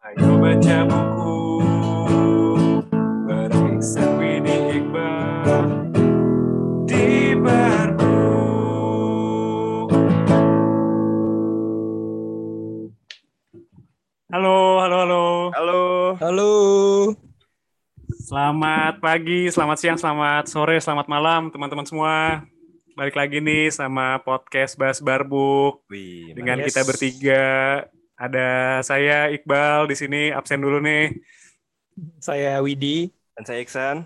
Ayo baca buku bareng Iksan Widi Iqbal di Barbu. Halo, halo, halo. Halo. Halo. Selamat pagi, selamat siang, selamat sore, selamat malam teman-teman semua. Balik lagi nih sama podcast Bas Barbuk Wih, dengan Yes. kita bertiga. Ada saya Iqbal di sini absen dulu nih. Saya Widi. dan saya Iksan.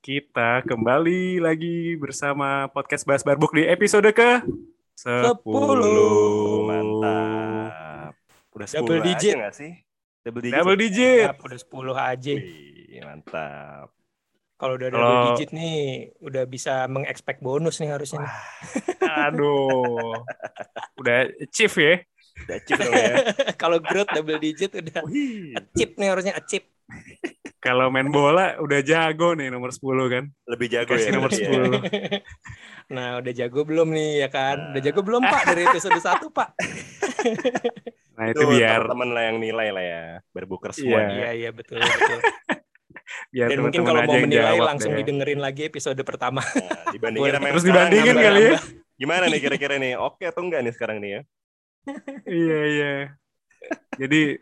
Kita kembali lagi bersama podcast Bas Barbuk di episode ke 10. Sepuluh. Mantap. Udah 10 Double aja digit. nggak sih? Double digit. Double digit. Ya, udah 10 aja. Wih, mantap. Kalau udah double digit nih, udah bisa mengekspek bonus nih harusnya. nih. Aduh. Udah chief ya. Udah chip dong ya. Kalau growth double digit udah chip nih harusnya chip. Kalau main bola udah jago nih nomor 10 kan. lebih jago Kasih ya. nomor berarti ya. 10. Nah, udah jago belum nih ya kan? Udah jago belum Pak dari episode 1 Pak? Nah, itu Itu biar teman-teman lah yang nilai lah ya. Berbuker semua. Iya. nih. Iya, iya betul betul. biar Dan mungkin kalau mau menilai jawab langsung deh. didengerin lagi episode pertama. Nah, dibandingin Boleh. sama yang Terus dibandingin kali ya. Gimana nih kira-kira nih? Oke atau enggak nih sekarang nih ya? Iya, iya. Jadi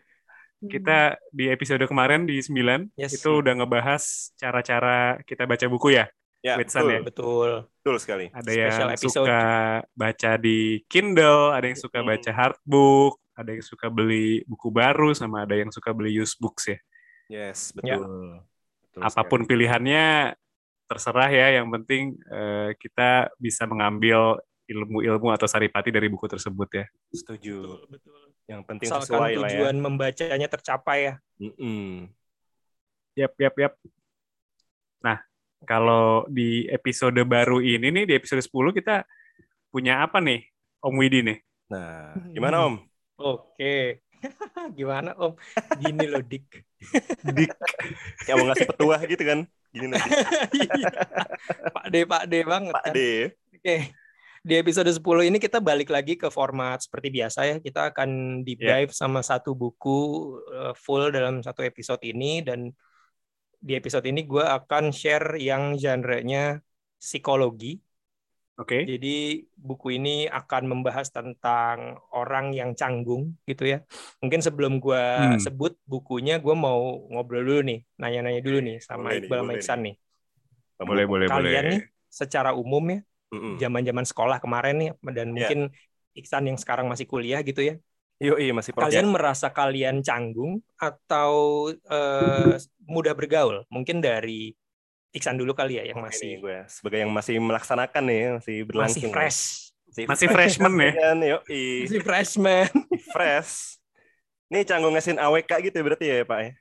kita di episode kemarin di 9 Yes. itu udah ngebahas cara-cara kita baca buku ya. Ya, Witsan betul, ya? Betul. betul sekali. Ada Special yang episode. suka baca di Kindle, ada yang suka Hmm. baca hardbook, ada yang suka beli buku baru, sama ada yang suka beli used books ya. Yes, Ya. betul. Betul Apa pun pilihannya terserah ya, yang penting eh, kita bisa mengambil ilmu-ilmu atau saripati dari buku tersebut ya. Setuju. Betul, betul. Yang penting Asalkan sesuai lah ya. tujuan membacanya tercapai ya. Mm-mm. Yap, yap, yap. Nah, kalau di episode baru ini nih, di episode 10 kita punya apa nih, Om Widi nih? Nah, gimana Om? Oke. Gimana Om? Gini loh Dik. Dik. Kayak mau ngasih petuah gitu kan? Gini nih, Iya. Pak D, Pak D banget Pak kan. D. Oke. Di episode 10 ini kita balik lagi ke format seperti biasa ya. Kita akan deep Ya. dive sama satu buku eh, full dalam satu episode ini dan di episode ini gue akan share yang genre-nya psikologi. Oke. Jadi buku ini akan membahas tentang orang yang canggung gitu ya. Mungkin sebelum gua Hmm. sebut bukunya, gue mau ngobrol dulu nih, nanya-nanya dulu nih sama Boleh nih, Iqbal sama boleh Iksan nih. Boleh, boleh, Kalian boleh. nih secara umum ya. Zaman-zaman sekolah kemarin nih, dan Iya. mungkin Iksan yang sekarang masih kuliah gitu ya. Yoi, masih proses. Kalian merasa kalian canggung atau eh, mudah bergaul? Mungkin dari Iksan dulu kali ya yang nih masih gue sebagai yang masih melaksanakan nih, masih berlangsung. masih fresh, Masih freshman ya? Kan, yoi, masih freshman. fresh. Ini canggung ngasih AWK gitu ya berarti ya Pak ya?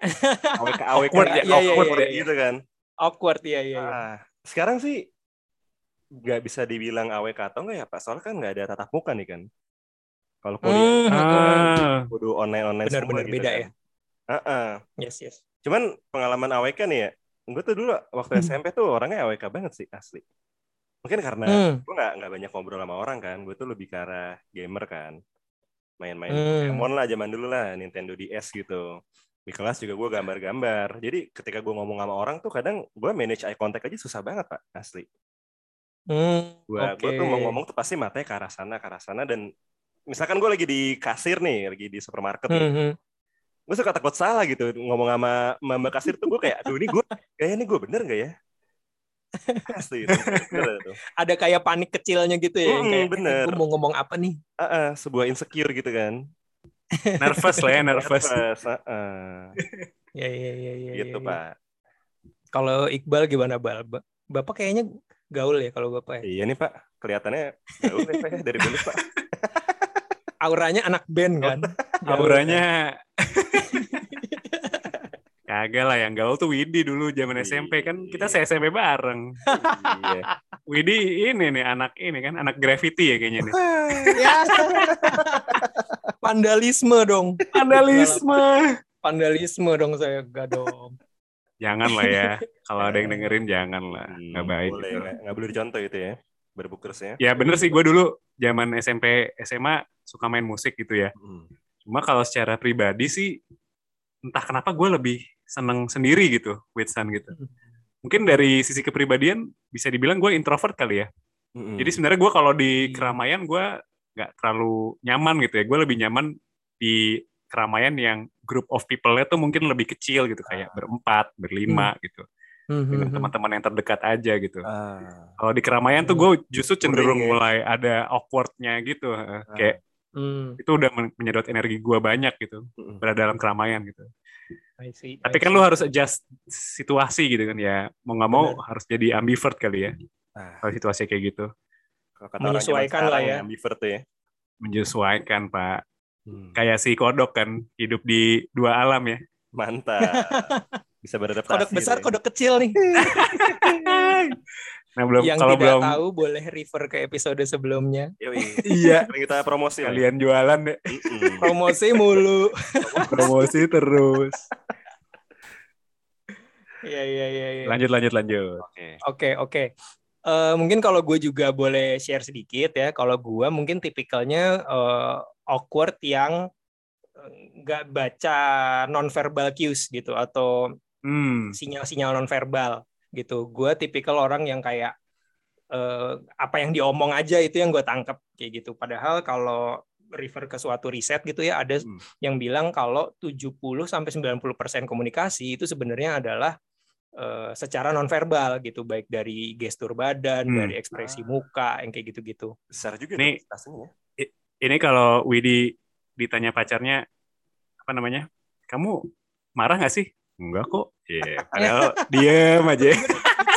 AWK AWK Awkward ya, iya, iya, awkward iya, iya. gitu kan. Awkward ya, ya. ya. Ah, sekarang sih nggak bisa dibilang AWK atau enggak ya Pak, soalnya kan nggak ada tatap muka nih kan. Kalau kuliah, Hmm, Ah, kudu online-online Benar-benar gitu beda kan. ya. Heeh. Yes, yes. Cuman pengalaman AWK nih ya, gue tuh dulu waktu Hmm. SMP tuh orangnya AWK banget sih asli. Mungkin karena Hmm. gue nggak nggak banyak ngobrol sama orang kan, gue tuh lebih ke arah gamer kan, main-main Hmm. Pokemon lah zaman dulu lah, Nintendo DS gitu. Di kelas juga gue gambar-gambar. Jadi ketika gue ngomong sama orang tuh kadang gue manage eye contact aja susah banget pak, asli. Hmm, Gue oke. tuh mau ngomong tuh pasti matanya ke arah sana, ke arah sana dan misalkan gue lagi di kasir nih, lagi di supermarket nih, Hmm, hmm. gue suka takut salah gitu ngomong sama sama mbak kasir tuh gue kayak aduh ini gue kayaknya ini gue bener gak ya asli itu bener itu Ada kayak panik kecilnya gitu ya, yang Mm, kayak bener. gue mau ngomong apa nih? Ah, ah, sebuah insecure gitu kan nervous lah ya, nervous. Nervous, ah, ah. Ya, ya, ya, ya. gitu ya, ya. pak Kalau Iqbal gimana, Bal? Ba- Bapak kayaknya gaul ya kalau Bapak ya. iya nih pak kelihatannya jauh nih pak ya, dari dulu pak Auranya anak band kan. Gaul, Auranya kagak lah yang gaul tuh Widi dulu zaman SMP kan kita se SMP bareng. iya Widi ini nih anak ini kan anak graffiti ya kayaknya nih. Ya. Vandalisme dong. Vandalisme. Vandalisme dong saya gak dong. Jangan lah ya. Kalau ada yang dengerin jangan lah. Nggak baik. boleh gitu. nggak nggak boleh dicontoh itu ya berbukersnya Ya bener sih gue dulu zaman SMP SMA suka main musik gitu ya. Hmm. Cuma kalau secara pribadi sih entah kenapa gue lebih seneng sendiri gitu with Sun gitu. Hmm. Mungkin dari sisi kepribadian bisa dibilang gue introvert kali ya. Mm-mm. Jadi sebenarnya gue kalau di Hmm. keramaian gue nggak terlalu nyaman gitu ya. Gue lebih nyaman di keramaian yang group of people-nya tuh mungkin lebih kecil gitu kayak berempat, berlima gitu. Hmm, Dengan hmm, hmm. teman-teman yang terdekat aja gitu. Ah. Kalau di keramaian tuh gue justru cenderung Kuring ya. mulai ada awkward-nya gitu. Eh, Kayak Hmm, itu udah men- menyedot energi gue banyak gitu Mm-mm. berada dalam keramaian gitu. I see, Tapi I kan see. lu harus adjust situasi gitu kan ya. Mau nggak mau harus jadi ambivert kali ya. Ah, Kalau situasi kayak gitu. Menyesuaikan lah sekarang ya. ambivert ya. Menyesuaikan Pak. Hmm. Kayak si kodok kan hidup di dua alam ya. Mantap. Bisa beradaptasi. kodok besar, tuh ya. kodok kecil nih. Nah belum yang kalau tidak belum tahu boleh refer ke episode sebelumnya. Yoi. iya kita promosi kalian jualan deh Mm-mm. Promosi mulu. promosi terus. Iya iya iya. iya. Lanjut lanjut lanjut. Oke. Oke oke. Eh, mungkin kalau gue juga boleh share sedikit ya. Kalau gue mungkin tipikalnya eh, awkward yang eh, nggak baca nonverbal cues gitu atau Hmm. sinyal-sinyal nonverbal gitu. Gue tipikal orang yang kayak eh, apa yang diomong aja itu yang gue tangkap kayak gitu. Padahal kalau refer ke suatu riset gitu ya ada Hmm. yang bilang kalau 70 sampai 90% komunikasi itu sebenarnya adalah eh, secara nonverbal gitu, baik dari gestur badan, Hmm. dari ekspresi muka yang kayak gitu-gitu. Besar juga ya. Ini kalau Widi ditanya pacarnya apa namanya? Kamu marah nggak sih? Enggak kok. Iya. Padahal diem aja.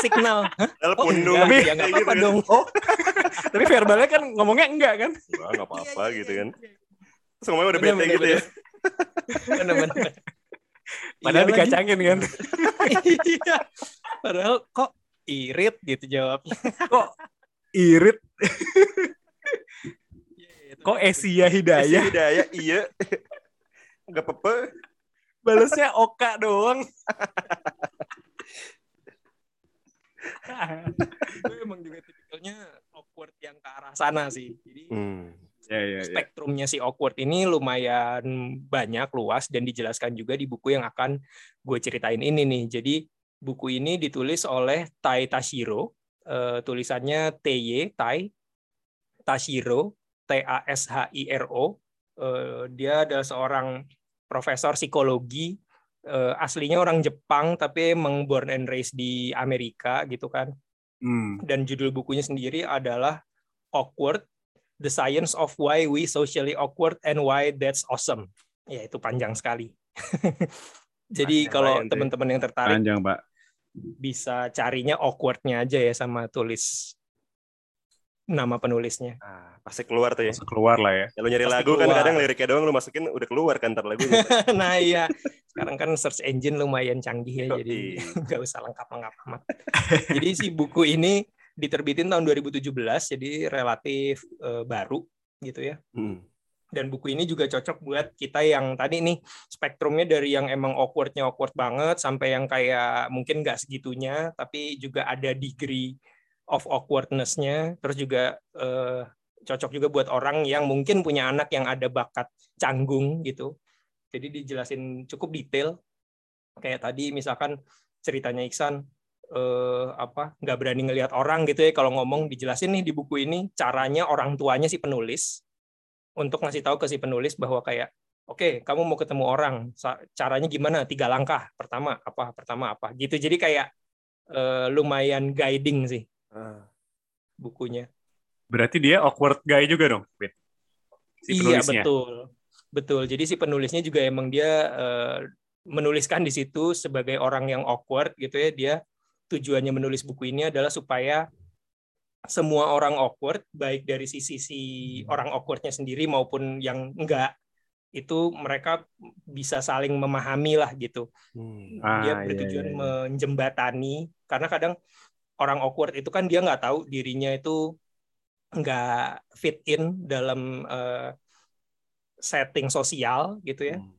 Signal. Padahal Oh, pundung. enggak, Tapi- ya nggak Kayak apa-apa gitu dong. Oh. Tapi verbalnya kan ngomongnya enggak kan? Nggak apa-apa Iya, iya, gitu iya. kan. Terus ngomongnya udah bete gitu ya. Bener-bener. Padahal Iya lagi. dikacangin kan. Iya. Padahal kok irit gitu jawabnya. Kok irit? Iya, Kok Esia Hidayah? hidayah, iya. Nggak apa-apa. Balesnya Oka doang. Gue emang juga tipikalnya awkward yang ke arah sana sih. Jadi Hmm. Ya, ya, ya. spektrumnya si awkward ini lumayan banyak luas dan dijelaskan juga di buku yang akan gue ceritain ini nih. Jadi buku ini ditulis oleh Tai Tashiro, eh, tulisannya TY Tai Tashiro T A S H I R O. Eh, dia adalah seorang profesor psikologi eh, aslinya orang Jepang tapi emang born and raised di Amerika gitu kan Hmm. dan judul bukunya sendiri adalah Awkward: The Science of Why We Socially Awkward and Why That's Awesome. Ya itu panjang sekali. Jadi Panjang kalau ya. teman-teman yang tertarik Panjang, Pak. bisa carinya awkwardnya aja ya sama tulis nama penulisnya. Ah, pasti keluar tuh ya. Langsung keluar lah ya. Ya, lu nyari Pasti lagu kan keluar. kadang liriknya doang lu masukin udah keluar kan ntar lagunya. nah iya, sekarang kan search engine lumayan canggih ya, jadi nggak usah lengkap-lengkap amat. jadi si buku ini diterbitin tahun 2017, jadi relatif eh, baru gitu ya. Hmm. dan buku ini juga cocok buat kita yang tadi nih spektrumnya dari yang emang awkwardnya awkward banget sampai yang kayak mungkin nggak segitunya tapi juga ada degree of awkwardness-nya terus juga eh, cocok juga buat orang yang mungkin punya anak yang ada bakat canggung gitu jadi dijelasin cukup detail kayak tadi misalkan ceritanya Iksan eh, apa nggak berani ngelihat orang gitu ya. Kalau ngomong dijelasin nih di buku ini caranya orang tuanya si penulis untuk ngasih tahu ke si penulis bahwa kayak oke kamu mau ketemu orang sa- caranya gimana? Tiga langkah. Pertama apa? Pertama apa? Gitu. Jadi kayak eh, lumayan guiding sih Ah. bukunya. Berarti dia awkward guy juga dong? Si iya penulisnya. betul. Betul. Jadi si penulisnya juga emang dia eh, menuliskan di situ sebagai orang yang awkward gitu ya. Dia tujuannya menulis buku ini adalah supaya semua orang awkward baik dari sisi si orang awkwardnya sendiri maupun yang enggak itu mereka bisa saling memahami lah gitu Hmm. Ah, dia iya, bertujuan iya, iya. menjembatani karena kadang orang awkward itu kan dia nggak tahu dirinya itu nggak fit in dalam eh, setting sosial gitu ya Hmm.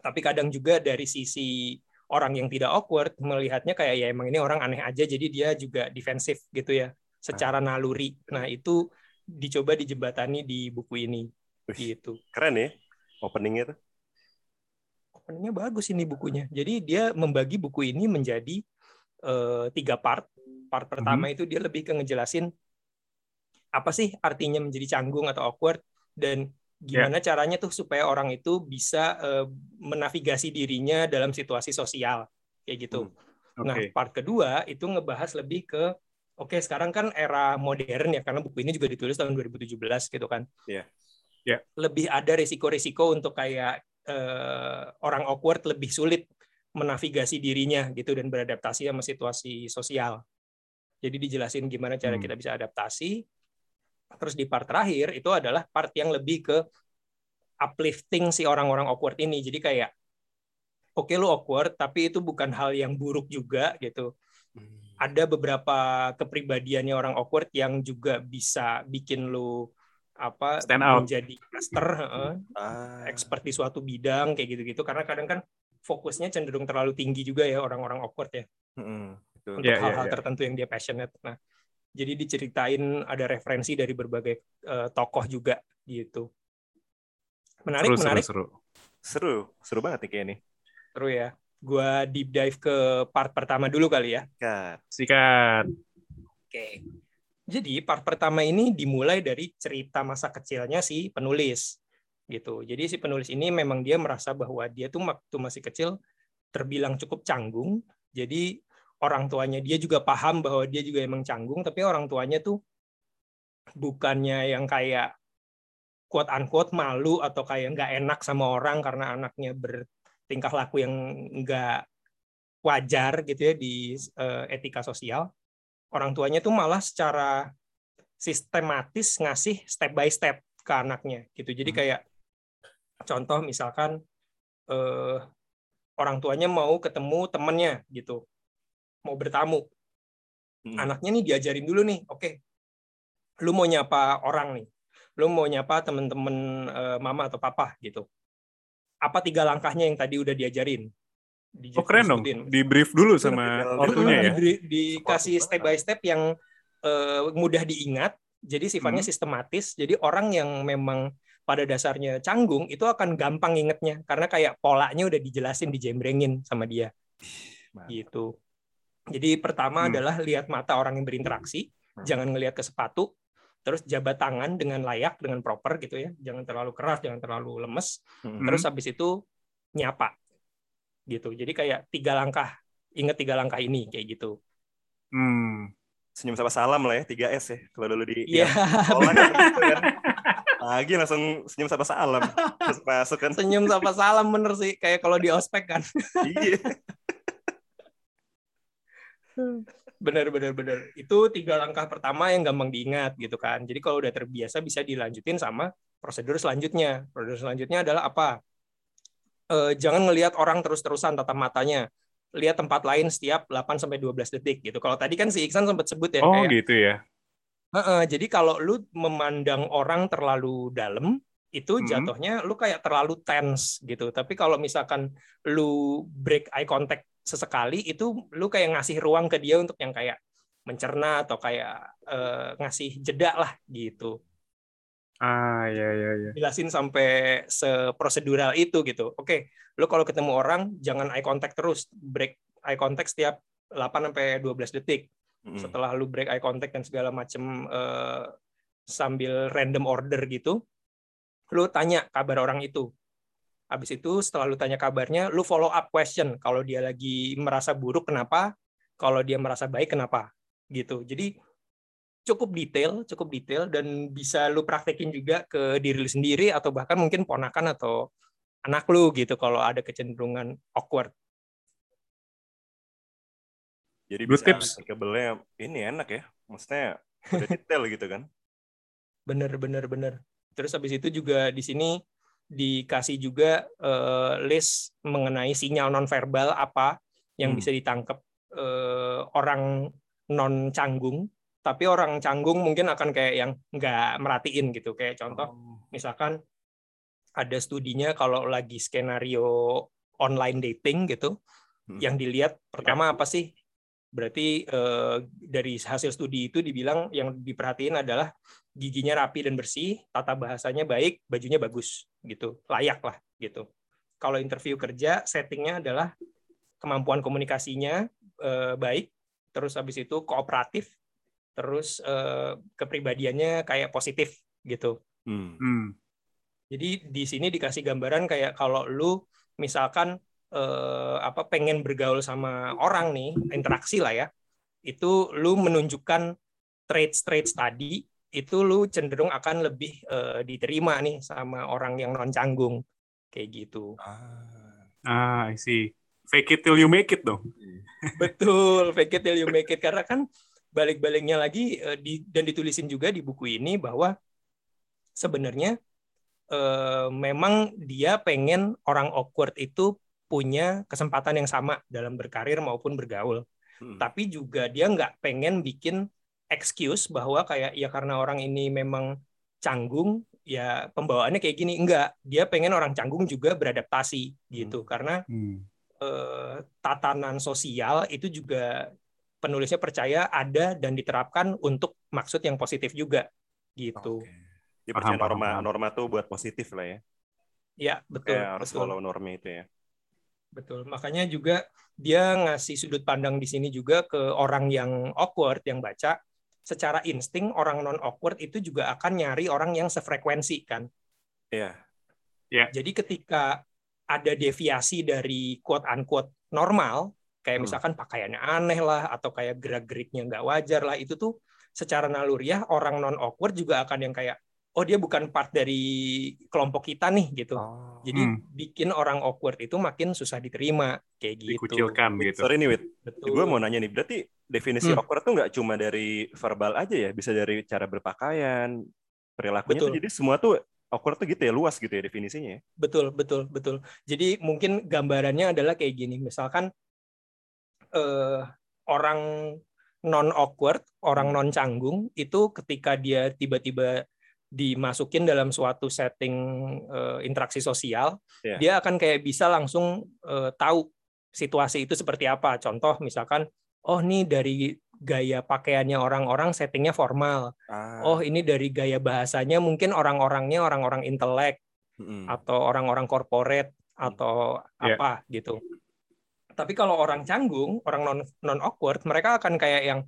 tapi kadang juga dari sisi orang yang tidak awkward melihatnya kayak ya emang ini orang aneh aja jadi dia juga defensif gitu ya secara naluri nah itu dicoba dijembatani di buku ini Wih, gitu Keren ya. openingnya tuh? Openingnya bagus ini bukunya. Jadi dia membagi buku ini menjadi uh, tiga part. Part pertama hmm. itu dia lebih ke ngejelasin apa sih artinya menjadi canggung atau awkward dan gimana yeah. caranya tuh supaya orang itu bisa uh, menavigasi dirinya dalam situasi sosial kayak gitu. Hmm. Okay. Nah, part kedua itu ngebahas lebih ke oke okay, sekarang kan era modern ya karena buku ini juga ditulis tahun 2017 gitu kan. Iya. Yeah. Yeah. Lebih ada risiko-risiko untuk kayak uh, orang awkward lebih sulit menavigasi dirinya gitu dan beradaptasi sama situasi sosial. Jadi dijelasin gimana cara hmm. kita bisa adaptasi. Terus di part terakhir itu adalah part yang lebih ke uplifting si orang-orang awkward ini. Jadi kayak oke okay, lu awkward tapi itu bukan hal yang buruk juga gitu hmm. ada beberapa kepribadiannya orang awkward yang juga bisa bikin lu apa Stand out. menjadi master uh, ah. expert di suatu bidang kayak gitu-gitu karena kadang kan fokusnya cenderung terlalu tinggi juga ya orang-orang awkward ya hmm, untuk yeah, iya, hal-hal yeah, yeah. tertentu yang dia passionate nah jadi diceritain ada referensi dari berbagai uh, tokoh juga gitu menarik seru, menarik seru, seru seru seru banget nih kayak ini Seru ya. Gua deep dive ke part pertama dulu kali ya. Sikat. Sikat. Oke. Jadi part pertama ini dimulai dari cerita masa kecilnya si penulis gitu. Jadi si penulis ini memang dia merasa bahwa dia tuh waktu masih kecil terbilang cukup canggung. Jadi orang tuanya. Dia juga paham bahwa dia juga emang canggung, tapi orang tuanya tuh bukannya yang kayak quote unquote malu atau kayak nggak enak sama orang karena anaknya ber tingkah laku yang enggak wajar gitu ya di uh, etika sosial. Orang tuanya tuh malah secara sistematis ngasih step by step ke anaknya gitu. Jadi hmm. kayak contoh misalkan uh, orang tuanya mau ketemu temennya gitu mau bertamu hmm. anaknya nih diajarin dulu nih oke okay, lu mau nyapa orang nih lu mau nyapa temen-temen uh, mama atau papa gitu apa tiga langkahnya yang tadi udah diajarin. Di, oh keren dong, di brief dulu sama ortunya ya. Di, dikasih step by step yang uh, mudah diingat, jadi sifatnya hmm. sistematis. Jadi orang yang memang pada dasarnya canggung itu akan gampang ingetnya karena kayak polanya udah dijelasin, dijembrengin sama dia. Mantap. Gitu. Jadi pertama hmm. adalah lihat mata orang yang berinteraksi, hmm. jangan ngelihat ke sepatu, terus jabat tangan dengan layak dengan proper gitu ya jangan terlalu keras jangan terlalu lemes hmm. terus habis itu nyapa gitu jadi kayak tiga langkah ingat tiga langkah ini kayak gitu hmm. senyum sama salam lah ya tiga s ya kalau dulu di yeah. sekolah kan, gitu kan. lagi langsung senyum sama salam terus masuk kan senyum sama salam bener sih kayak kalau di ospek kan iya benar benar benar itu tiga langkah pertama yang gampang diingat gitu kan. Jadi kalau udah terbiasa bisa dilanjutin sama prosedur selanjutnya. Prosedur selanjutnya adalah apa? E, jangan ngelihat orang terus-terusan tatap matanya. Lihat tempat lain setiap 8 sampai 12 detik gitu. Kalau tadi kan si Iksan sempat sebut ya oh kayak, gitu ya. E -e, jadi kalau lu memandang orang terlalu dalam itu hmm. jatuhnya lu kayak terlalu tense gitu. Tapi kalau misalkan lu break eye contact sesekali itu lu kayak ngasih ruang ke dia untuk yang kayak mencerna atau kayak uh, ngasih jeda lah gitu. Ah ya ya ya. Jelasin sampai seprosedural itu gitu. Oke, lu kalau ketemu orang jangan eye contact terus, break eye contact setiap 8 sampai 12 detik. Hmm. Setelah lu break eye contact dan segala macam uh, sambil random order gitu, lu tanya kabar orang itu Habis itu setelah lu tanya kabarnya, lu follow up question. Kalau dia lagi merasa buruk, kenapa? Kalau dia merasa baik, kenapa? Gitu. Jadi cukup detail, cukup detail dan bisa lu praktekin juga ke diri lu sendiri atau bahkan mungkin ponakan atau anak lu gitu kalau ada kecenderungan awkward. Jadi Good bisa tips. kabelnya ini enak ya. Maksudnya udah detail gitu kan. Bener, bener, bener. Terus habis itu juga di sini dikasih juga uh, list mengenai sinyal nonverbal apa yang hmm. bisa ditangkap uh, orang non canggung tapi orang canggung mungkin akan kayak yang nggak merhatiin gitu kayak contoh oh. misalkan ada studinya kalau lagi skenario online dating gitu hmm. yang dilihat pertama apa sih Berarti eh, dari hasil studi itu dibilang yang diperhatiin adalah giginya rapi dan bersih, tata bahasanya baik, bajunya bagus, gitu, layak lah, gitu. Kalau interview kerja, settingnya adalah kemampuan komunikasinya eh, baik, terus habis itu kooperatif, terus eh, kepribadiannya kayak positif, gitu. Hmm. Hmm. Jadi di sini dikasih gambaran kayak kalau lu misalkan eh, apa pengen bergaul sama orang nih, interaksi lah ya. Itu lu menunjukkan traits-traits tadi itu lu cenderung akan lebih eh, diterima nih sama orang yang non canggung kayak gitu. Ah, I see. Fake it till you make it dong. Betul, fake it till you make it karena kan balik-baliknya lagi eh, di, dan ditulisin juga di buku ini bahwa sebenarnya eh, memang dia pengen orang awkward itu punya kesempatan yang sama dalam berkarir maupun bergaul. Hmm. Tapi juga dia nggak pengen bikin excuse bahwa kayak ya karena orang ini memang canggung ya pembawaannya kayak gini enggak dia pengen orang canggung juga beradaptasi gitu karena Hmm. eh, tatanan sosial itu juga penulisnya percaya ada dan diterapkan untuk maksud yang positif juga gitu. Dia percaya Paham, paham, norma paham. norma tuh buat positif lah ya. Ya, betul. Kayak harus betul. follow norma itu ya. Betul. Makanya juga dia ngasih sudut pandang di sini juga ke orang yang awkward yang baca secara insting orang non awkward itu juga akan nyari orang yang sefrekuensi kan. Iya. Jadi ketika ada deviasi dari quote unquote normal, kayak Hmm. misalkan pakaiannya aneh lah atau kayak gerak-geriknya nggak wajar lah, itu tuh secara naluriah orang non awkward juga akan yang kayak oh dia bukan part dari kelompok kita nih gitu. Oh. Jadi Hmm. bikin orang awkward itu makin susah diterima kayak gitu. Dikucilkan gitu. Sorry nih, Wit. Betul. Gue mau nanya nih, berarti definisi Hmm. awkward tuh nggak cuma dari verbal aja ya, bisa dari cara berpakaian, perilakunya tuh Betul. jadi semua tuh awkward tuh gitu ya, luas gitu ya definisinya ya. Betul, betul, betul. Jadi mungkin gambarannya adalah kayak gini. Misalkan eh, orang non awkward, orang non canggung itu ketika dia tiba-tiba dimasukin dalam suatu setting eh, interaksi sosial, Iya. dia akan kayak bisa langsung eh, tahu situasi itu seperti apa. Contoh misalkan, oh nih dari gaya pakaiannya orang-orang settingnya formal. Ah. Oh ini dari gaya bahasanya mungkin orang-orangnya orang-orang intelek Mm-mm. atau orang-orang corporate atau Ya. apa gitu. Tapi kalau orang canggung, orang non non awkward, mereka akan kayak yang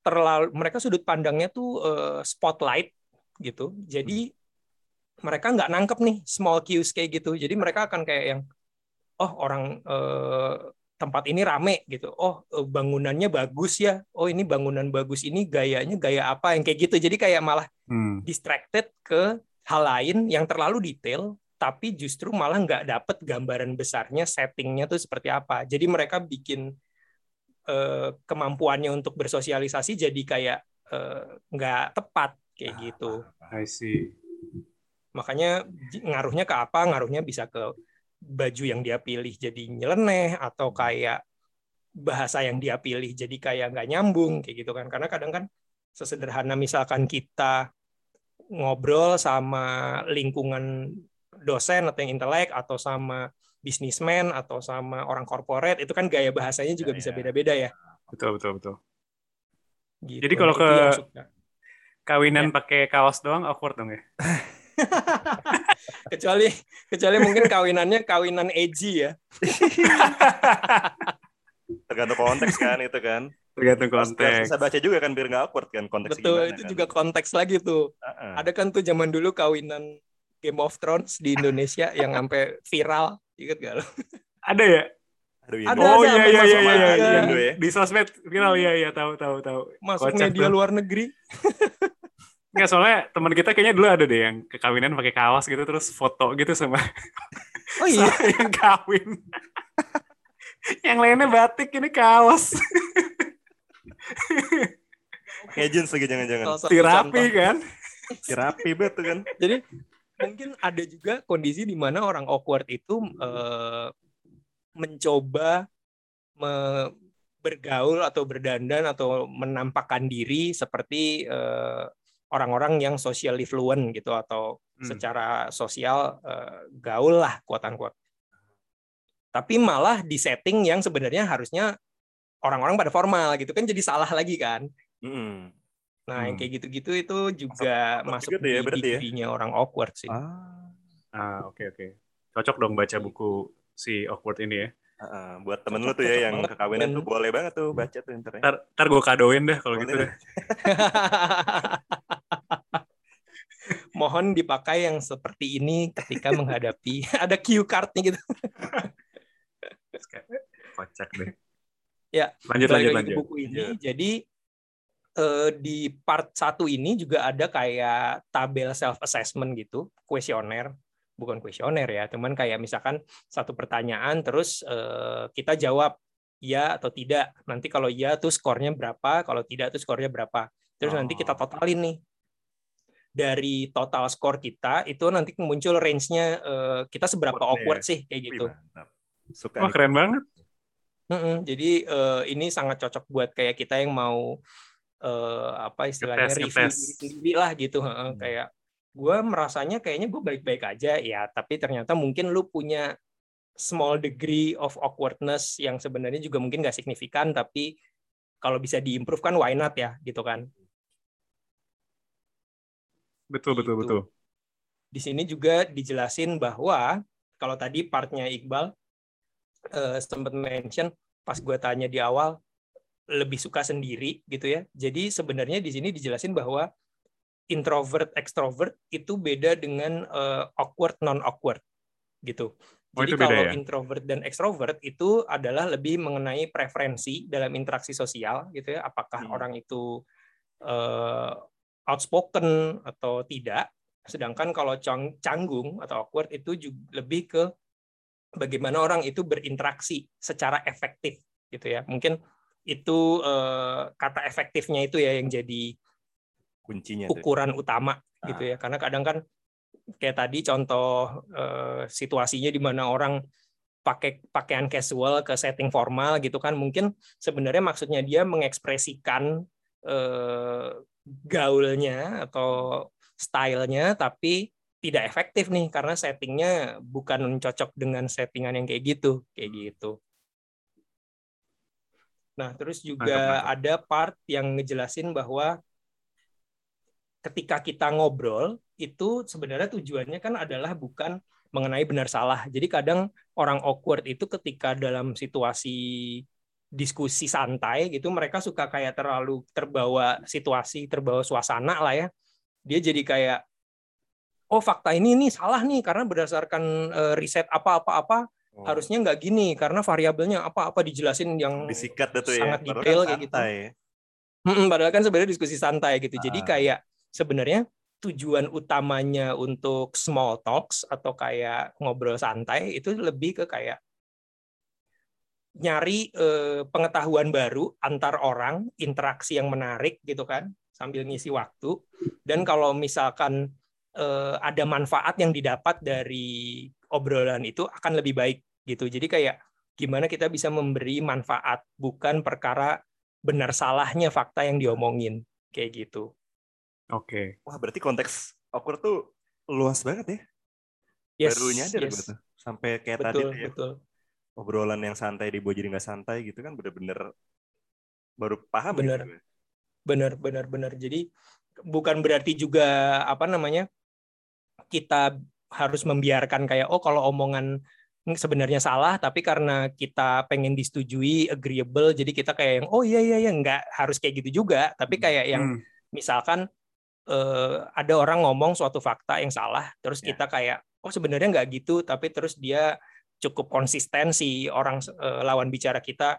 terlalu mereka sudut pandangnya tuh eh, spotlight gitu. Jadi mereka nggak nangkep nih small cues kayak gitu. Jadi mereka akan kayak yang oh orang eh, tempat ini rame gitu. Oh eh, bangunannya bagus ya. Oh ini bangunan bagus ini gayanya gaya apa yang kayak gitu. Jadi kayak malah Hmm. distracted ke hal lain yang terlalu detail tapi justru malah nggak dapet gambaran besarnya settingnya tuh seperti apa jadi mereka bikin eh, kemampuannya untuk bersosialisasi jadi kayak eh, nggak tepat kayak gitu I see. makanya ngaruhnya ke apa ngaruhnya bisa ke baju yang dia pilih jadi nyeleneh atau kayak bahasa yang dia pilih jadi kayak nggak nyambung kayak gitu kan karena kadang kan sesederhana misalkan kita ngobrol sama lingkungan dosen atau yang intelek atau sama bisnismen atau sama orang korporat itu kan gaya bahasanya juga Ya, bisa ya. beda-beda ya Betul betul betul. gitu. Jadi kalau ke-. Kawinan Ya. pakai kaos doang awkward dong ya. kecuali kecuali mungkin kawinannya kawinan edgy ya Tergantung konteks kan itu kan. Tergantung konteks. Bisa baca juga kan biar nggak awkward kan konteksnya betul gimana itu kan. juga konteks lagi tuh Ah-ah. ada kan tuh zaman dulu kawinan Game of Thrones di Indonesia yang sampai viral inget gak lo Ada ya? Aduh, ini. Ada, oh iya iya iya iya. media. iya. Indo ya. Di sosmed viral iya iya tahu tahu tahu. masuk Kocak media tuh. luar negeri Nggak soalnya teman kita kayaknya dulu ada deh yang ke kawinan pakai kaos gitu terus foto gitu sama oh iya sama yang kawin. yang lainnya batik ini kaos. Jeans lagi jangan-jangan. salah satu Si rapi contoh. kan. Si rapi banget tuh kan. jadi mungkin ada juga kondisi di mana orang awkward itu eh, mencoba me- bergaul atau berdandan atau menampakkan diri seperti eh, orang-orang yang socially fluent gitu atau Hmm. secara sosial eh, gaul lah unquote. Tapi malah di setting yang sebenarnya harusnya orang-orang pada formal gitu kan jadi salah lagi kan. Mm-mm. Nah, yang Hmm. kayak gitu-gitu itu juga masuk juga tuh ya, di ya? degree-nya orang awkward sih. Ah. Ah, oke oke. Cocok dong baca buku si awkward ini ya. Heeh, buat temen Cocok- lu tuh ya yang banget. kekawinan tuh boleh banget tuh baca tuh ntar ya. Ntar, ntar gue kadoin dah kalau gitu deh. Mohon dipakai yang seperti ini ketika menghadapi ada cue card-nya gitu. Kocak deh. Ya, Lanjut lanjut lanjut. buku ini. Jadi eh, di part satu ini juga ada kayak tabel self assessment gitu, kuesioner, bukan kuesioner ya, teman kayak misalkan satu pertanyaan terus eh, kita jawab ya atau tidak. Nanti kalau ya tuh skornya berapa, kalau tidak tuh skornya berapa. Terus nanti kita Oh. totalin nih. Dari total skor kita itu nanti muncul range-nya eh, kita seberapa Awkward-nya awkward ya. sih kayak gitu. mantap. Suka Wah nih. keren banget. Mm-mm. Jadi eh, ini sangat cocok buat kayak kita yang mau eh, apa istilahnya Ngetes, review sendiri lah gitu. Heeh, Hmm. Kayak gue merasanya kayaknya gue baik-baik aja ya, tapi ternyata mungkin lu punya small degree of awkwardness yang sebenarnya juga mungkin nggak signifikan, tapi kalau bisa diimprove kan why not ya gitu kan. Betul betul Gitu. betul. Di sini juga dijelasin bahwa kalau tadi partnya Iqbal eh, sempat mention pas gue tanya di awal lebih suka sendiri gitu ya. Jadi sebenarnya di sini dijelasin bahwa introvert extrovert itu beda dengan eh, awkward non awkward gitu. Oh, Jadi kalau ya? introvert dan extrovert itu adalah lebih mengenai preferensi dalam interaksi sosial gitu ya. Apakah Hmm. orang itu eh, outspoken atau tidak. Sedangkan kalau cang- canggung atau awkward itu juga lebih ke bagaimana orang itu berinteraksi secara efektif gitu ya. Mungkin itu eh, kata efektifnya itu ya yang jadi kuncinya tuh. ukuran utama gitu Ah. ya. Karena kadang kan kayak tadi contoh eh, situasinya di mana orang pakai pakaian casual ke setting formal gitu kan mungkin sebenarnya maksudnya dia mengekspresikan eh, gaulnya atau stylenya tapi tidak efektif nih karena settingnya bukan cocok dengan settingan yang kayak gitu kayak gitu. Nah terus juga Mantap, ada part yang ngejelasin bahwa ketika kita ngobrol itu sebenarnya tujuannya kan adalah bukan mengenai benar salah. Jadi kadang orang awkward itu ketika dalam situasi diskusi santai gitu mereka suka kayak terlalu terbawa situasi, terbawa suasana lah ya. Dia jadi kayak oh fakta ini ini salah nih karena berdasarkan eh, riset apa-apa-apa Oh. harusnya nggak gini karena variabelnya apa-apa dijelasin yang disikat tuh ya. sangat Padahal detail kayak gitu. santai. Mm-mm, padahal kan sebenarnya diskusi santai gitu. Jadi Ah. kayak sebenarnya tujuan utamanya untuk small talks atau kayak ngobrol santai itu lebih ke kayak nyari eh, pengetahuan baru antar orang, interaksi yang menarik gitu kan, sambil ngisi waktu. Dan kalau misalkan eh, ada manfaat yang didapat dari obrolan itu akan lebih baik gitu. Jadi kayak gimana kita bisa memberi manfaat bukan perkara benar salahnya fakta yang diomongin kayak gitu. Oke. Wah, berarti konteks awkward tuh luas banget ya. Yes, Baru nyadar yes. gue tuh. Sampai kayak tadi Betul, ya, betul. Obrolan yang santai dibawa jadi nggak santai gitu kan bener-bener baru paham Bener. gitu. gue. Benar, benar, benar. Jadi bukan berarti juga apa namanya kita harus membiarkan kayak oh kalau omongan sebenarnya salah tapi karena kita pengen disetujui agreeable jadi kita kayak yang oh iya iya iya nggak harus kayak gitu juga tapi kayak yang Hmm, misalkan eh, ada orang ngomong suatu fakta yang salah terus Ya. kita kayak oh sebenarnya nggak gitu tapi terus dia cukup konsisten si orang eh, lawan bicara kita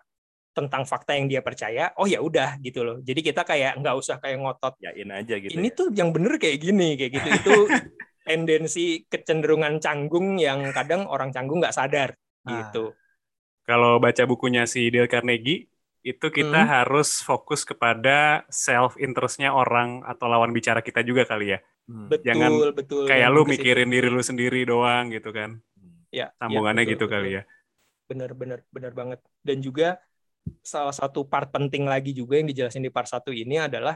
tentang fakta yang dia percaya oh ya udah gitu loh jadi kita kayak nggak usah kayak ngotot Yain aja gitu. ini ya. tuh yang bener kayak gini kayak gitu itu tendensi kecenderungan canggung yang kadang orang canggung nggak sadar Ah. gitu Kalau baca bukunya si Dale Carnegie, itu kita Hmm. harus fokus kepada self interestnya orang atau lawan bicara kita juga kali ya. Hmm. betul Jangan betul Kayak lu mikirin diri lu sendiri doang gitu kan. Ya, Sambungannya ya, gitu betul, kali ya. benar benar benar banget dan juga salah satu part penting lagi juga yang dijelasin di part satu ini adalah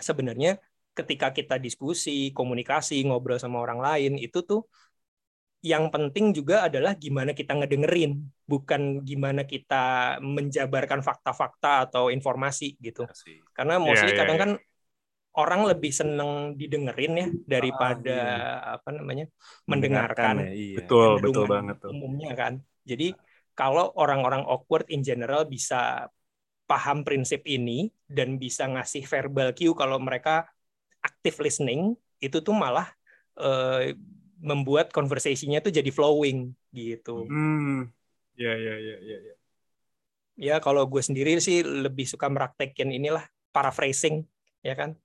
sebenarnya ketika kita diskusi komunikasi ngobrol sama orang lain itu tuh yang penting juga adalah gimana kita ngedengerin, bukan gimana kita menjabarkan fakta-fakta atau informasi gitu. Iya. Karena mostly Iya, iya, kadang iya. kan orang lebih seneng didengerin ya daripada Ah, apa namanya Mendengarkan mendengarkan ya, iya. Betul, betul banget tuh. umumnya kan. Jadi kalau orang-orang awkward in general bisa paham prinsip ini dan bisa ngasih verbal cue kalau mereka active listening itu tuh malah eh, membuat conversation-nya tuh jadi flowing gitu. Hmm. Ya, ya, ya, ya, ya. Ya kalau gue sendiri sih lebih suka meraktekin inilah paraphrasing ya kan.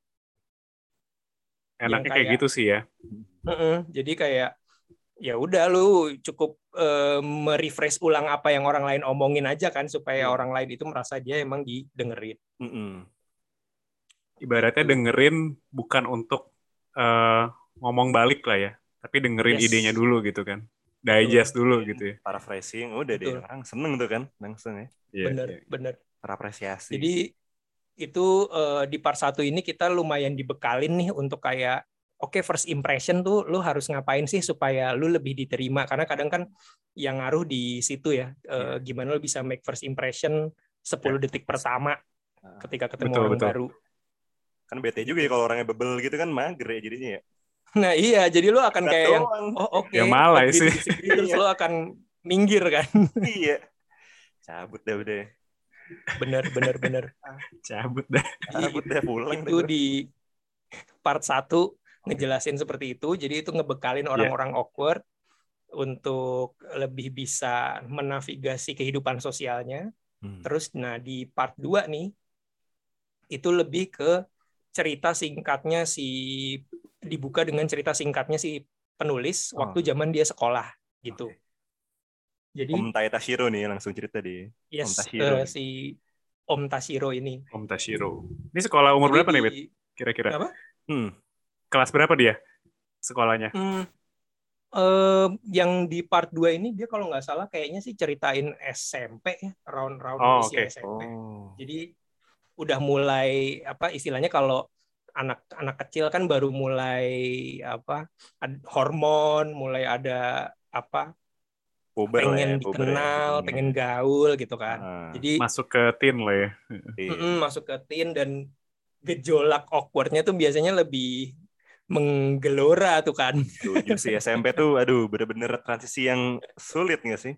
Enaknya kayak kayak- gitu sih ya. Heeh, jadi kayak ya udah lu cukup eh, merefresh ulang apa yang orang lain omongin aja kan supaya Hmm. orang lain itu merasa dia emang didengerin. Mm-mm. Ibaratnya dengerin bukan untuk eh, ngomong balik lah ya, tapi dengerin Yes. idenya dulu gitu kan. Digest dulu gitu ya. Paraphrasing, udah deh Betul. orang seneng tuh kan langsung ya. Iya, bener, iya. bener. Terapresiasi. Jadi itu eh, di part satu ini kita lumayan dibekalin nih untuk kayak oke first impression tuh lu harus ngapain sih supaya lu lebih diterima karena kadang kan yang ngaruh di situ ya eh, gimana lu bisa make first impression 10 detik pertama Nah, ketika ketemu Betul, orang betul. baru. kan bete juga ya kalau orangnya bebel gitu kan mager ya jadinya ya. Nah iya jadi lu akan Lihat kayak yang oh oke Ya malah sih. terus lu akan minggir kan. iya. Cabut dah udah. Bener bener bener. Cabut dah. Cabut dah pulang. itu dah. di part 1 ngejelasin seperti itu. Jadi itu ngebekalin orang-orang awkward untuk lebih bisa menavigasi kehidupan sosialnya. Hmm. Terus nah di part 2 nih itu lebih ke cerita singkatnya si dibuka dengan cerita singkatnya si penulis Oh. waktu zaman dia sekolah gitu. Oke. Jadi Om Taetashiro nih langsung cerita di. yes Om Tashiro. eh, si Om Tashiro ini. Om Tashiro. Ini sekolah umur Jadi berapa nih, Bet? Kira-kira. Apa? Hmm. Kelas berapa dia? Sekolahnya. Hmm, eh, yang di part 2 ini dia kalau nggak salah kayaknya sih ceritain SMP ya, round-round Oh, usia oke. SMP. Oh. Jadi udah mulai apa istilahnya kalau anak-anak kecil kan baru mulai apa ad- hormon, mulai ada apa Puber lah pengen ya, ya. dikenal, Hmm. pengen gaul gitu kan. Ah, Jadi Masuk ke teen lah ya. iya. mm-mm, masuk ke teen dan gejolak awkwardnya tuh biasanya lebih menggelora tuh kan. Setuju sih SMP tuh aduh bener-bener transisi yang sulit nggak sih?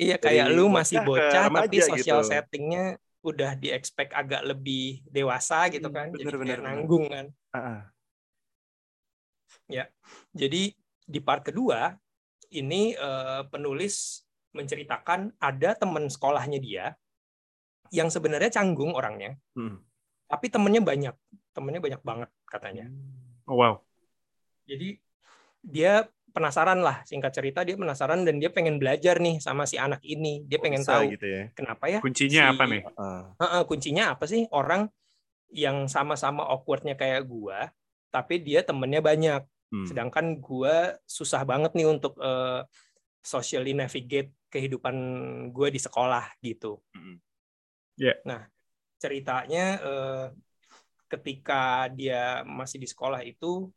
Iya kayak lu masih bocah tapi remaja sosial gitu. settingnya udah di expect agak lebih dewasa gitu Hmm, kan, bener, jadi bener, kayak bener. nanggung kan. Ah, ah. Jadi di part kedua ini eh, penulis menceritakan ada teman sekolahnya dia yang sebenarnya canggung orangnya, Hmm. tapi temennya banyak, temennya banyak banget katanya. Oh, wow. Jadi dia penasaran lah, singkat cerita dia penasaran dan dia pengen belajar nih sama si anak ini, dia Kok pengen bisa tahu gitu ya. kenapa ya Kuncinya si- apa nih? Ah, Heeh, kuncinya apa sih orang yang sama-sama awkwardnya kayak gua, tapi dia temennya banyak. Hmm. Sedangkan gua susah banget nih untuk eh, socially navigate kehidupan gua di sekolah gitu. Mm. Ya. Nah, ceritanya eh, ketika dia masih di sekolah itu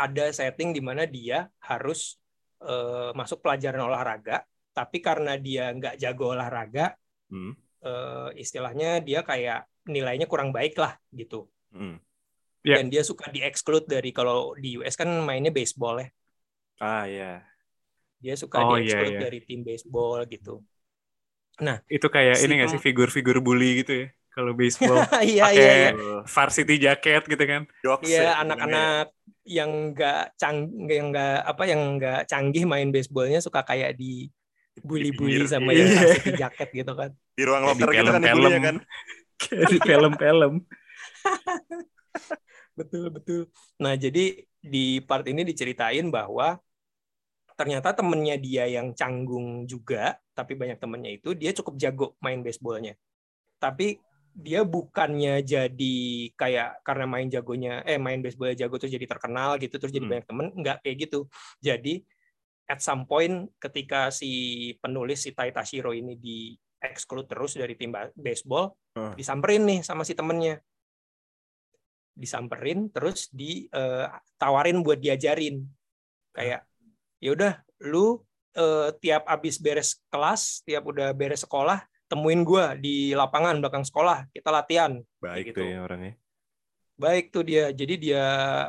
ada setting di mana dia harus eh, masuk pelajaran olahraga, tapi karena dia nggak jago olahraga, Hmm. eh, istilahnya dia kayak nilainya kurang baik lah gitu. Hmm. Ya. Dan dia suka di-exclude dari kalau di US kan mainnya baseball ya. Ah ya. Dia suka Oh, di-exclude iya, iya. dari tim baseball gitu. Itu kayak Si ini nggak tem- sih figur-figur bully gitu ya? Kalau baseball. Iya Pakai iya iya. Varsity jacket gitu kan. Iya ya, anak-anak yang nggak cang yang nggak apa yang nggak canggih main baseballnya suka kayak di bully-bully sama yang Iya. varsity jacket gitu kan. di ruang locker gitu kan film-film. dibullynya kan. Kayak di film-film. Betul betul. Nah jadi di part ini diceritain bahwa ternyata temennya dia yang canggung juga, tapi banyak temennya itu dia cukup jago main baseballnya. Tapi dia bukannya jadi kayak karena main jagonya, eh main baseball jago terus jadi terkenal gitu, terus jadi Hmm. banyak temen, nggak kayak gitu. Jadi at some point ketika si penulis si Tai Tashiro ini di exclude terus dari tim ba- baseball, Hmm. disamperin nih sama si temennya disamperin terus ditawarin buat diajarin kayak ya udah lu eh, tiap abis beres kelas, tiap udah beres sekolah, temuin gua di lapangan belakang sekolah, kita latihan. Baik gitu. tuh ya orangnya. Baik tuh dia. Jadi dia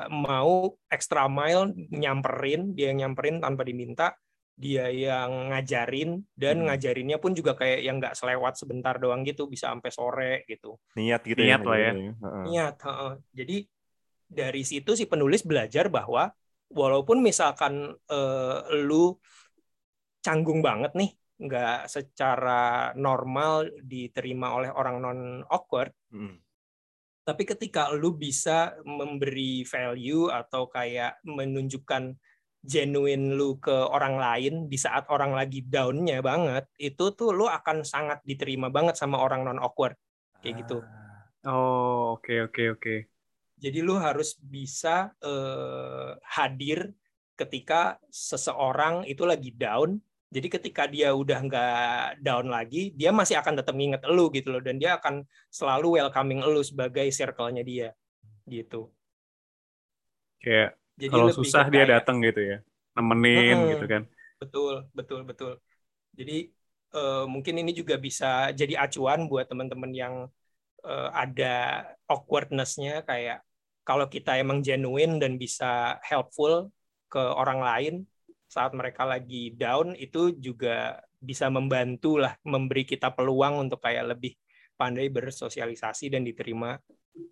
mau extra mile nyamperin, dia yang nyamperin tanpa diminta, dia yang ngajarin dan Hmm. ngajarinnya pun juga kayak yang nggak selewat sebentar doang gitu, bisa sampai sore gitu. Niat gitu Niat ya. lah ya. Heeh. Niat, heeh. Jadi dari situ si penulis belajar bahwa walaupun misalkan eh, lu canggung banget nih, nggak secara normal diterima oleh orang non awkward, Mm. tapi ketika lu bisa memberi value atau kayak menunjukkan genuine lu ke orang lain di saat orang lagi down-nya banget, itu tuh lu akan sangat diterima banget sama orang non awkward kayak gitu. Oh, oke oke oke. Jadi lu harus bisa eh, hadir ketika seseorang itu lagi down. Jadi ketika dia udah nggak down lagi, dia masih akan tetap nginget lu gitu loh, dan dia akan selalu welcoming lu sebagai circle-nya dia, gitu. Kayak Jadi kalau susah dia datang gitu ya. Nemenin Mm-mm. gitu kan. Betul, betul, betul. Jadi eh, mungkin ini juga bisa jadi acuan buat teman-teman yang eh, ada awkwardness-nya kayak kalau kita emang genuine dan bisa helpful ke orang lain saat mereka lagi down itu juga bisa membantu lah memberi kita peluang untuk kayak lebih pandai bersosialisasi dan diterima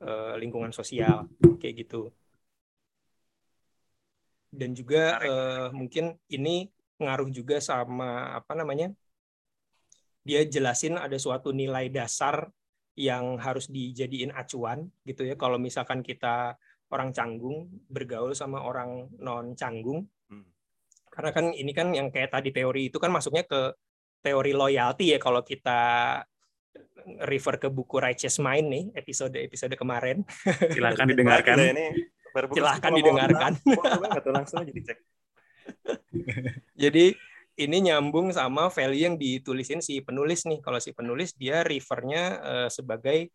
eh, lingkungan sosial kayak gitu. Dan juga eh, mungkin ini ngaruh juga sama apa namanya? Dia jelasin ada suatu nilai dasar yang harus dijadiin acuan gitu ya. Kalau misalkan kita orang canggung bergaul sama orang non canggung, Hmm. karena kan ini kan yang kayak tadi teori itu kan masuknya ke teori loyalty ya kalau kita refer ke buku Righteous Mind nih episode episode kemarin Silakan didengarkan. ini baru buku Silahkan didengarkan. tuh, langsung aja dicek. Jadi ini nyambung sama value yang ditulisin si penulis nih. Kalau si penulis dia refernya eh, sebagai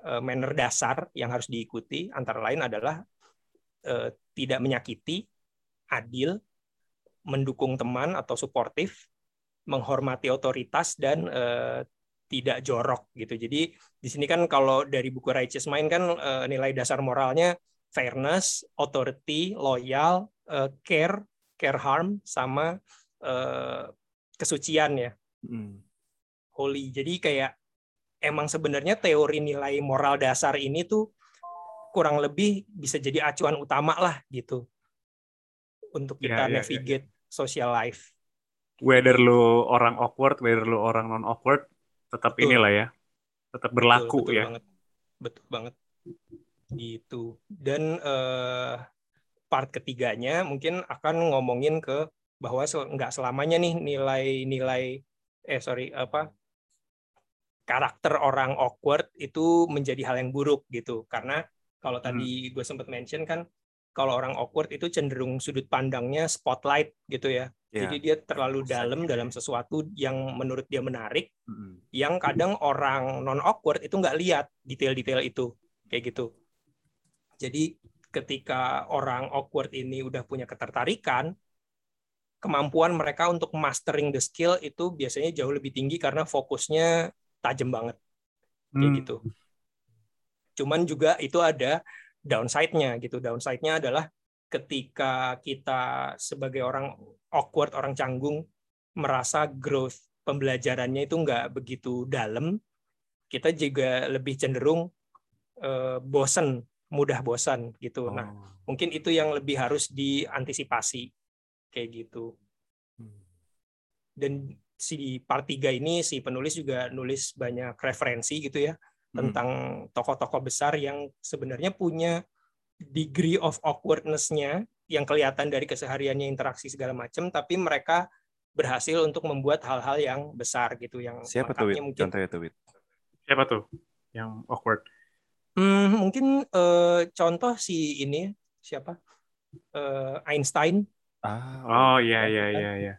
eh, manner dasar yang harus diikuti. Antara lain adalah eh, tidak menyakiti, adil, mendukung teman atau suportif, menghormati otoritas dan eh, tidak jorok gitu. Jadi di sini kan kalau dari buku Righteous Mind kan nilai dasar moralnya fairness, authority, loyal, eh, care, care harm sama eh, kesucian ya, Hmm. holy. Jadi kayak emang sebenarnya teori nilai moral dasar ini tuh kurang lebih bisa jadi acuan utama lah gitu untuk kita ya, ya, navigate social life. Whether lu orang awkward, whether lu orang non awkward, tetap Betul. inilah ya. Tetap Betul, berlaku betul ya. banget. Betul banget. Gitu. Dan eh, part ketiganya mungkin akan ngomongin ke bahwa nggak selamanya nih nilai-nilai eh sorry apa karakter orang awkward itu menjadi hal yang buruk gitu karena kalau tadi gue sempat mention kan kalau orang awkward itu cenderung sudut pandangnya spotlight gitu ya Ya. jadi dia terlalu Pusat dalam dalam sesuatu yang menurut dia menarik Hmm. yang kadang orang non awkward itu nggak lihat detail-detail itu kayak gitu. Jadi ketika orang awkward ini udah punya ketertarikan, kemampuan mereka untuk mastering the skill itu biasanya jauh lebih tinggi karena fokusnya tajam banget kayak Hmm. gitu. Cuman juga itu ada downside-nya gitu. Downside-nya adalah ketika kita sebagai orang awkward, orang canggung merasa growth pembelajarannya itu nggak begitu dalam, kita juga lebih cenderung eh, bosen, mudah bosan gitu. Nah, Oh. mungkin itu yang lebih harus diantisipasi kayak gitu. Hmm. Dan si part 3 ini si penulis juga nulis banyak referensi gitu ya Hmm. tentang tokoh-tokoh besar yang sebenarnya punya degree of awkwardness-nya yang kelihatan dari kesehariannya interaksi segala macam tapi mereka berhasil untuk membuat hal-hal yang besar gitu yang Siapa tuh, mungkin Contohnya tuh. Siapa tuh yang awkward? Mungkin eh, contoh si ini siapa Eh, Einstein Ah, Oh iya iya iya iya.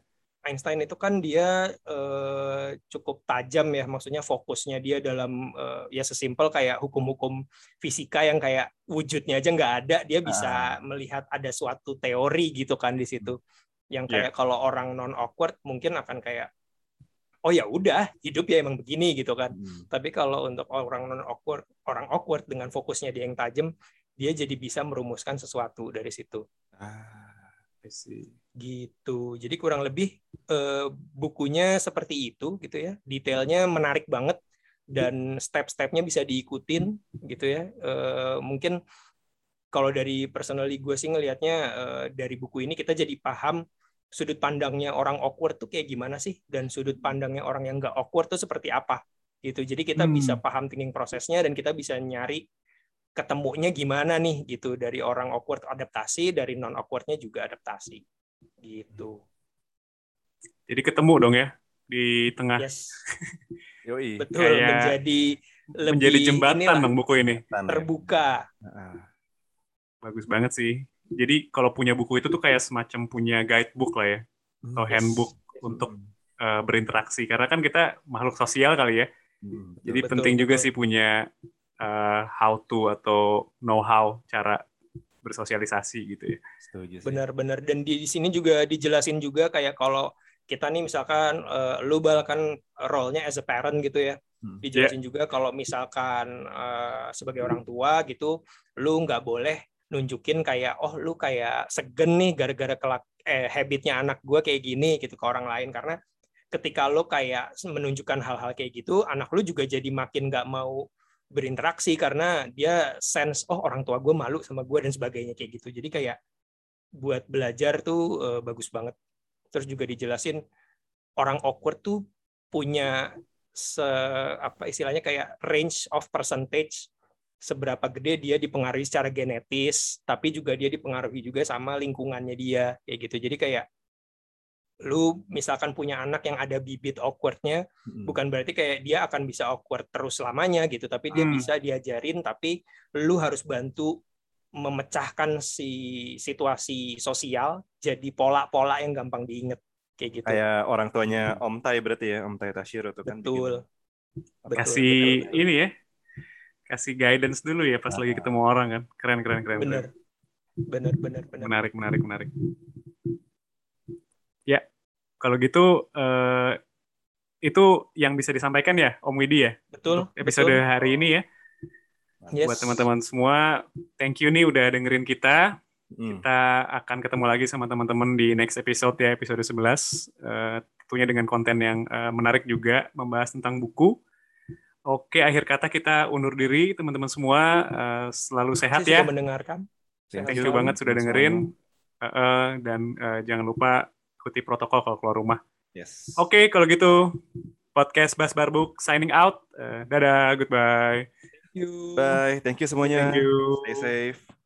Einstein itu kan dia eh, cukup tajam ya, maksudnya fokusnya dia dalam eh, ya sesimpel kayak hukum-hukum fisika yang kayak wujudnya aja nggak ada, dia bisa melihat ada suatu teori gitu kan di situ. Yang Iya. kayak kalau orang non awkward mungkin akan kayak oh ya udah hidup ya emang begini gitu kan. Hmm. Tapi kalau untuk orang non awkward, orang awkward dengan fokusnya dia yang tajam, dia jadi bisa merumuskan sesuatu dari situ. Ah, I see. Gitu. Jadi kurang lebih eh, bukunya seperti itu gitu ya. Detailnya menarik banget dan step-stepnya bisa diikutin gitu ya. Eh, mungkin kalau dari personally gue sih ngelihatnya eh, dari buku ini kita jadi paham sudut pandangnya orang awkward tuh kayak gimana sih dan sudut pandangnya orang yang nggak awkward tuh seperti apa gitu. Jadi kita Hmm. bisa paham thinking prosesnya dan kita bisa nyari ketemunya gimana nih gitu dari orang awkward adaptasi, dari non awkwardnya juga adaptasi gitu. Jadi ketemu dong ya di tengah Yes, Yoi. betul Kayak menjadi lebih menjadi jembatan inilah, dong buku ini. Ya. terbuka. Bagus banget sih. Jadi kalau punya buku itu tuh kayak semacam punya guidebook lah ya, atau Yes. handbook untuk uh, berinteraksi. Karena kan kita makhluk sosial kali ya. Hmm, Jadi Betul, penting juga betul. sih punya uh, how to atau know how cara bersosialisasi gitu ya. Setuju sih. Benar-benar dan di, di sini juga dijelasin juga kayak kalau kita nih misalkan eh, lu bahkan role-nya as a parent gitu ya. Hmm. Dijelasin juga kalau misalkan eh, sebagai orang tua gitu, lu nggak boleh nunjukin kayak oh lu kayak segen nih gara-gara kelak eh, habitnya anak gua kayak gini gitu ke orang lain karena ketika lu kayak menunjukkan hal-hal kayak gitu, anak lu juga jadi makin nggak mau berinteraksi karena dia sense oh orang tua gue malu sama gue dan sebagainya kayak gitu. Jadi kayak buat belajar tuh eh, bagus banget. Terus juga dijelasin orang awkward tuh punya se apa istilahnya kayak range of percentage seberapa gede dia dipengaruhi secara genetis, tapi juga dia dipengaruhi juga sama lingkungannya dia kayak gitu. Jadi kayak lu misalkan punya anak yang ada bibit awkwardnya, Hmm. bukan berarti kayak dia akan bisa awkward terus selamanya gitu, tapi dia Hmm. bisa diajarin, tapi lu harus bantu memecahkan si situasi sosial jadi pola-pola yang gampang diinget kayak gitu. Kayak orang tuanya Om Tai berarti ya, Om Tai Tashiro tuh kan. betul. Betul, Kasih betul, betul. ini ya, kasih guidance dulu ya pas lagi ketemu orang kan. Keren keren keren. bener bener bener bener Menarik menarik menarik. Ya, kalau gitu eh, itu yang bisa disampaikan ya Om Widi ya betul untuk episode betul. hari ini ya. Yes. Buat teman-teman semua, thank you nih udah dengerin kita. Hmm. Kita akan ketemu lagi sama teman-teman di next episode ya, episode 11. Eh, tentunya dengan konten yang eh, menarik juga, membahas tentang buku. Oke, akhir kata kita undur diri, teman-teman semua. Eh, selalu sehat Saya ya. sudah mendengarkan Thank Thank you. banget sudah dengerin. Eh, eh, dan eh, jangan lupa ikuti protokol kalau keluar rumah. Yes. Oke, kalau gitu podcast Bas Barbuk signing out. Eh, dadah, goodbye. Thank you. Bye. Thank you semuanya. Thank you. Stay safe.